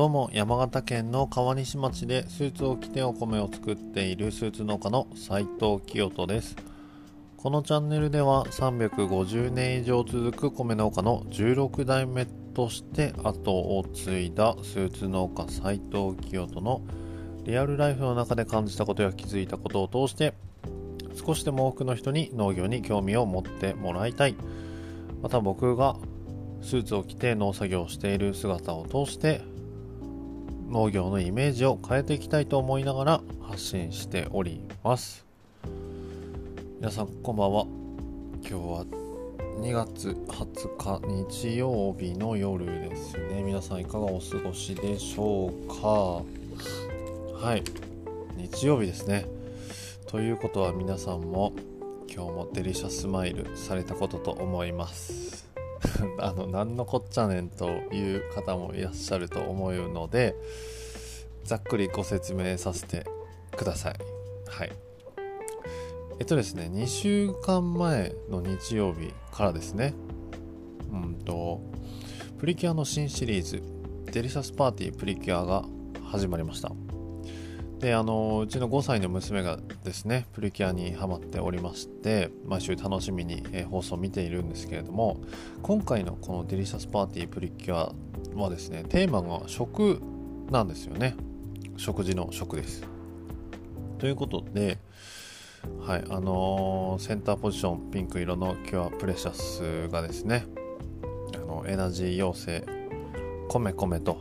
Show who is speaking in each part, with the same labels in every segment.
Speaker 1: どうも山形県の川西町でスーツを着てお米を作っているスーツ農家の斉藤清人です。このチャンネルでは350年以上続く米農家の16代目として後を継いだスーツ農家斉藤清人のリアルライフの中で感じたことや気づいたことを通して少しでも多くの人に農業に興味を持ってもらいたい。また僕がスーツを着て農作業をしている姿を通して農業のイメージを変えていきたいと思いながら発信しております。皆さんこんばんは。今日は2月20日日曜日の夜ですね。皆さんいかがお過ごしでしょうか？はい。日曜日ですね。ということは皆さんも今日もデリシャスマイルされたことと思います。あの何のこっちゃねんという方もいらっしゃると思うのでざっくりご説明させてください。はい。えっとですね2週間前の日曜日からですねうんとプリキュアの新シリーズデリシャスパーティープリキュアが始まりました。であのうちの5歳の娘がですねプリキュアにハマっておりまして毎週楽しみに、えー、放送を見ているんですけれども今回のこのデリシャスパーティープリキュアはですねテーマが食なんですよね。食事の食です。ということではいあのー、センターポジションピンク色のキュアプレシャスがですねあのエナジー妖精コメコメと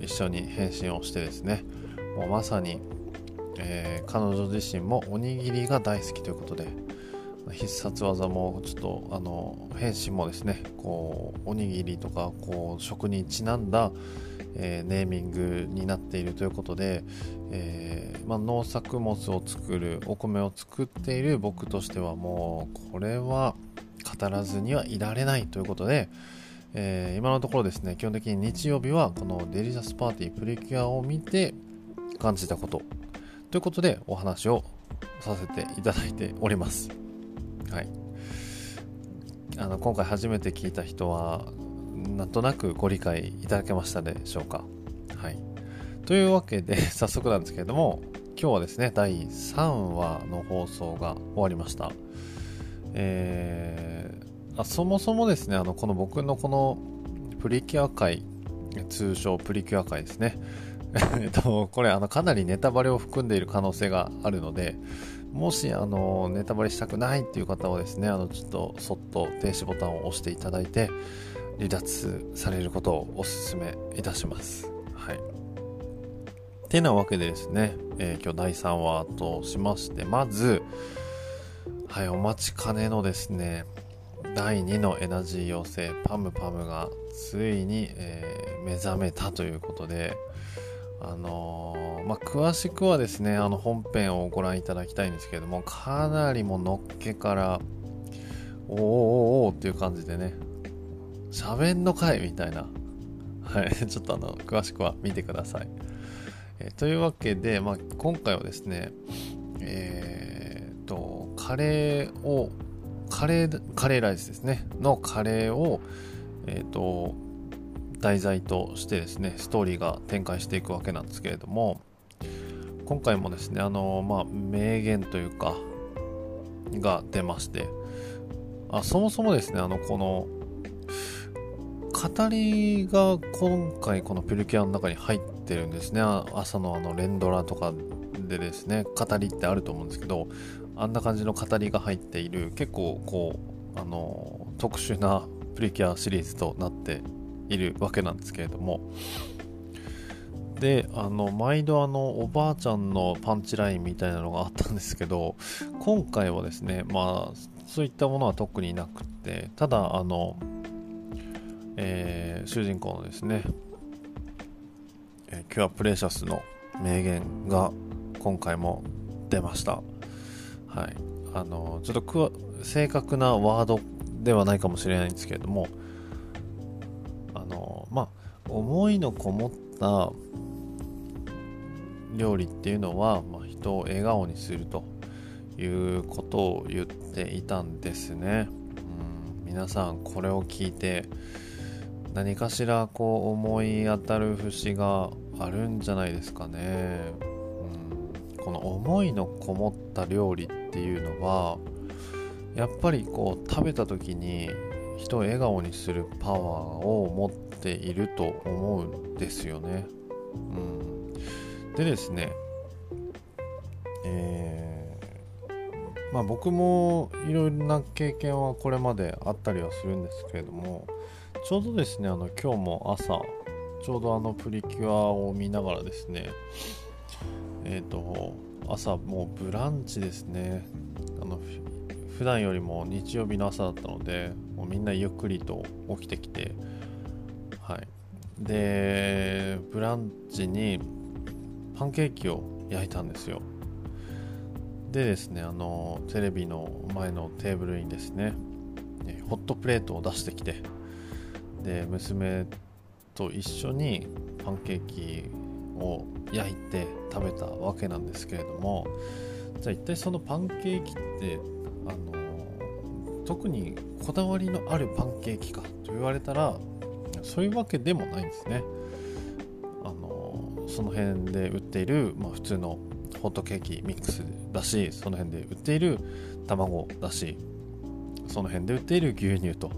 Speaker 1: 一緒に変身をしてですねもうまさにえー、彼女自身もおにぎりが大好きということで必殺技もちょっとあの変身もですねこうおにぎりとかこう食にちなんだ、えー、ネーミングになっているということで、えー、まあ、農作物を作るお米を作っている僕としてはもうこれは語らずにはいられないということで、えー、今のところですね基本的に日曜日はこのデリシャスパーティープリキュアを見て感じたことということでお話をさせていただいております。はい。あの今回初めて聞いた人はなんとなくご理解いただけましたでしょうか。はい。というわけで 早速なんですけれども今日はですね第3話の放送が終わりました。えー、あそもそもですねあのこの僕のこのプリキュア界通称プリキュア界ですね えっと、これあのかなりネタバレを含んでいる可能性があるので、もしあのネタバレしたくないっていう方はですね、あのちょっとそっと停止ボタンを押していただいて、離脱されることをお勧めいたします。はい。てなわけでですね、えー、今日第3話としまして、まず、はい、お待ちかねのですね、第2のエナジー妖精パムパムがついに、えー、目覚めたということで、あのー、まあ、詳しくはですね、あの本編をご覧いただきたいんですけれども、かなりものっけから、おーおーおーっていう感じでね、喋んのかいみたいな。はい、ちょっとあの、詳しくは見てください。えー、というわけで、まあ、今回はですね、えー、と、カレーを、カレー、カレーライスですね、のカレーを、えっ、と、題材としてですねストーリーが展開していくわけなんですけれども今回もですねあのまあ名言というかが出ましてあそもそもですねあのこの語りが今回このペルキュアの中に入ってるんですね。朝のあの連ドラとかでですね語りってあると思うんですけどあんな感じの語りが入っている結構こうあの特殊なプリキュアシリーズとなっているわけなんですけれども。であの毎度あのおばあちゃんのパンチラインみたいなのがあったんですけど今回はですねまあそういったものは特になくってただあの、えー、主人公のですね、えー、キュアプレシャスの名言が今回も出ました。はい。あのちょっと正確なワードではないかもしれないんですけれども思いのこもった料理っていうのは、まあ、人を笑顔にするということを言っていたんですね。うん皆さんこれを聞いて何かしらこう思い当たる節があるんじゃないですかね、うん、この思いのこもった料理っていうのはやっぱりこう食べた時に人を笑顔にするパワーを持っていると思うんですよね、うん、でですねえー、まあ僕もいろいろな経験はこれまであったりはするんですけれどもちょうどですねあの今日も朝ちょうどあのプリキュアを見ながらですねえっ、ー、と朝もうブランチですね。あの普段よりも日曜日の朝だったのでもうみんなゆっくりと起きてきてでブランチにパンケーキを焼いたんですよ。でですねあのテレビの前のテーブルにですねホットプレートを出してきてで娘と一緒にパンケーキを焼いて食べたわけなんですけれどもじゃあ一体そのパンケーキってあの特にこだわりのあるパンケーキかと言われたらそういうわけでもないんですね。あのその辺で売っている、まあ、普通のホットケーキミックスだしその辺で売っている卵だしその辺で売っている牛乳と。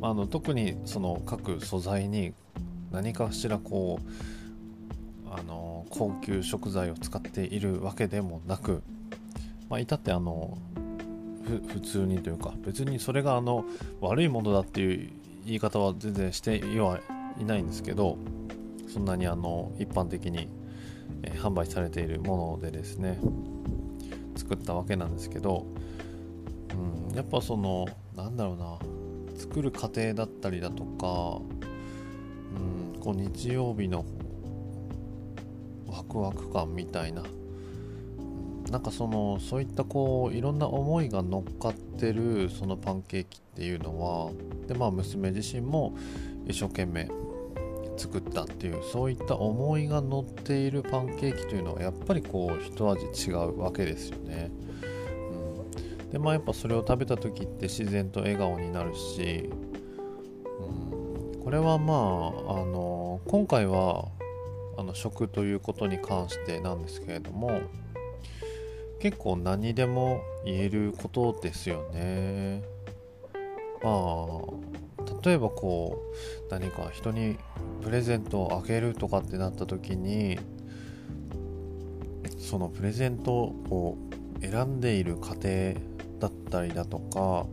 Speaker 1: まあ、あの特にその各素材に何かしらこうあの高級食材を使っているわけでもなく、まあ、至ってあの普通にというか別にそれがあの悪いものだっていう言い方は全然してはいないんですけどそんなにあの一般的に、え、販売されているものでですね作ったわけなんですけど、うん、やっぱそのなんだろうな作る過程だったりだとか、うん、こう日曜日のワクワク感みたいななんかそのそういったこういろんな思いが乗っかってるそのパンケーキっていうのはでまあ娘自身も一生懸命作ったっていうそういった思いが乗っているパンケーキというのはやっぱりこう一味違うわけですよね。うんでまあやっぱそれを食べた時って自然と笑顔になるし、うん、これはまああの今回はあの食ということに関してなんですけれども結構何でも言えることですよね。まあ例えばこう何か人にプレゼントをあげるとかってなった時にそのプレゼントを選んでいる過程だったりだとか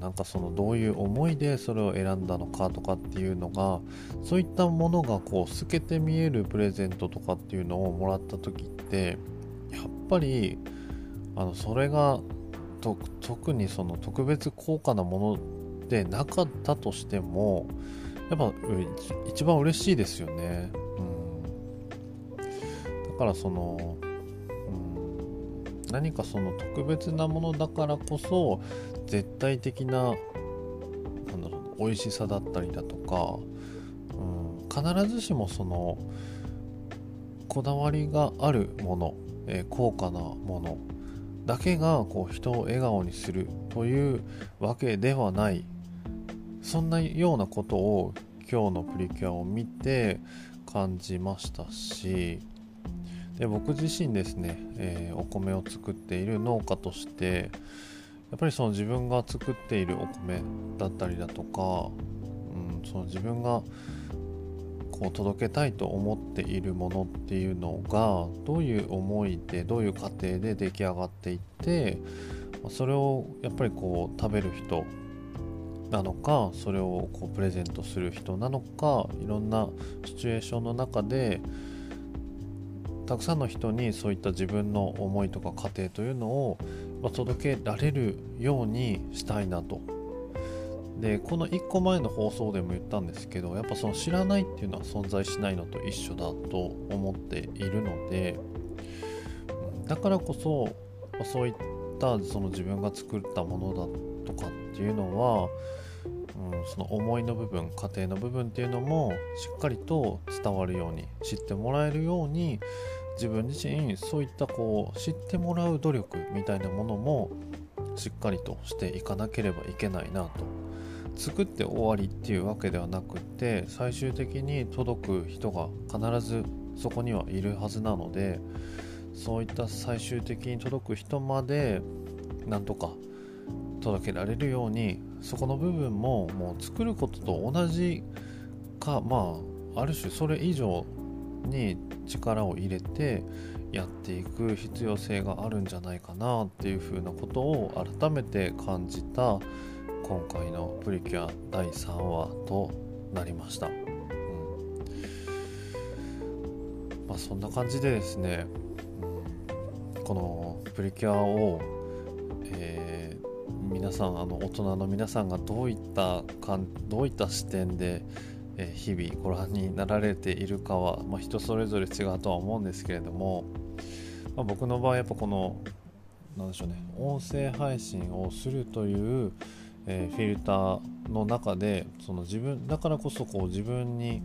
Speaker 1: なんかそのどういう思いでそれを選んだのかとかっていうのがそういったものがこう透けて見えるプレゼントとかっていうのをもらった時ってぱりあのそれが特にその特別高価なものでなかったとしてもやっぱ一番嬉しいですよね。うん、だからその何かその特別なものだからこそ絶対的ななんだろう美味しさだったりだとか、うん、必ずしもそのこだわりがあるもの、えー、高価なものだけがこう人を笑顔にするというわけではない。そんなようなことを今日のプリキュアを見て感じましたし。で僕自身ですね、えー、お米を作っている農家としてやっぱりその自分が作っているお米だったりだとか、うん、その自分がこう届けたいと思っているものっていうのがどういう思いでどういう過程で出来上がっていってそれをやっぱりこう食べる人なのかそれをこうプレゼントする人なのかいろんなシチュエーションの中でたくさんの人にそういった自分の思いとか過程というのを、届けられるようにしたいなと。でこの1個前の放送でも言ったんですけどやっぱその知らないっていうのは存在しないのと一緒だと思っているのでだからこそそういったその自分が作ったものだとかっていうのは、うん、その思いの部分家庭の部分っていうのもしっかりと伝わるように知ってもらえるように自分自身そういったこう知ってもらう努力みたいなものもしっかりとしていかなければいけないなと作って終わりっていうわけではなくて最終的に届く人が必ずそこにはいるはずなのでそういった最終的に届く人までなんとか届けられるようにそこの部分ももう作ることと同じかまあある種それ以上に力を入れてやっていく必要性があるんじゃないかなっていうふうなことを改めて感じた今回のプリキュア第3話となりました、うん。まあ、そんな感じでですね、うん、このプリキュアを、えー、皆さんあの大人の皆さんがどういったかんどういった視点でえ日々ご覧になられているかは、まあ、人それぞれ違うとは思うんですけれども、まあ、僕の場合やっぱこのなんでしょうね音声配信をするという、えー、フィルターの中でその自分だからこそこう自分に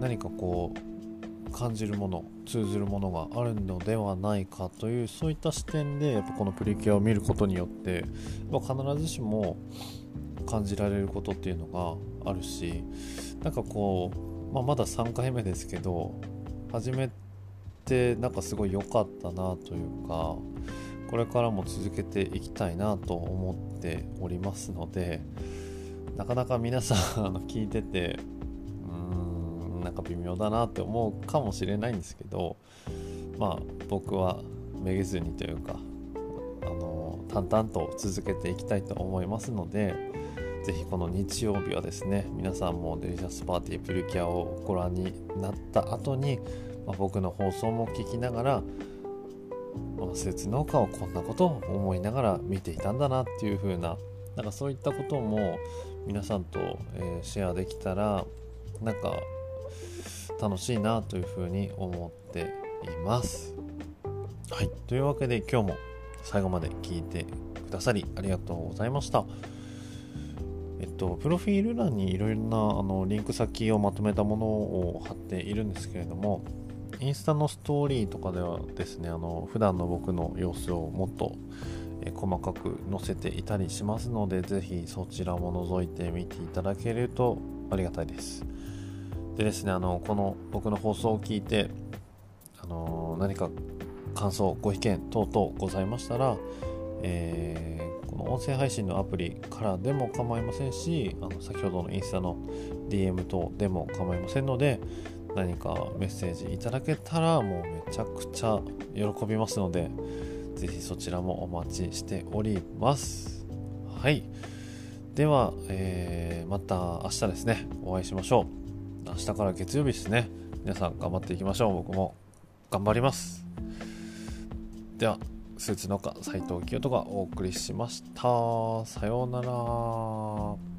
Speaker 1: 何かこう感じるもの通ずるものがあるのではないかというそういった視点でやっぱこのプリキュアを見ることによって、まあ、必ずしも感じられることっていうのがあるしなんかこう、まあ、まだ3回目ですけど始めてなんかすごい良かったなというかこれからも続けていきたいなと思っておりますのでなかなか皆さんあの聞いててうーんなんか微妙だなって思うかもしれないんですけどまあ僕はめげずにというかあの淡々と続けていきたいと思いますのでぜひこの日曜日はですね皆さんもデリシャスパーティープリキュアをご覧になった後に、まあ、僕の放送も聞きながら、施設農家をこんなことを思いながら見ていたんだなっていう風ななんかそういったことも皆さんと、えー、シェアできたらなんか楽しいなというふうに思っています。はい、というわけで今日も最後まで聞いてくださりありがとうございました。えっと、プロフィール欄にいろいろなあのリンク先をまとめたものを貼っているんですけれども、インスタのストーリーとかではですね、あの普段の僕の様子をもっと細かく載せていたりしますので、ぜひそちらも覗いてみていただけるとありがたいです。でですね、あのこの僕の放送を聞いて、あの何か感想、ご意見等々ございましたら、えーの音声配信のアプリからでも構いませんしあの先ほどのインスタの DM 等でも構いませんので何かメッセージいただけたらもうめちゃくちゃ喜びますのでぜひそちらもお待ちしております。はい。では、えー、また明日ですね。お会いしましょう。明日から月曜日ですね。皆さん頑張っていきましょう。僕も頑張ります。ではスーツ農家斉藤清人がお送りしました。さようなら。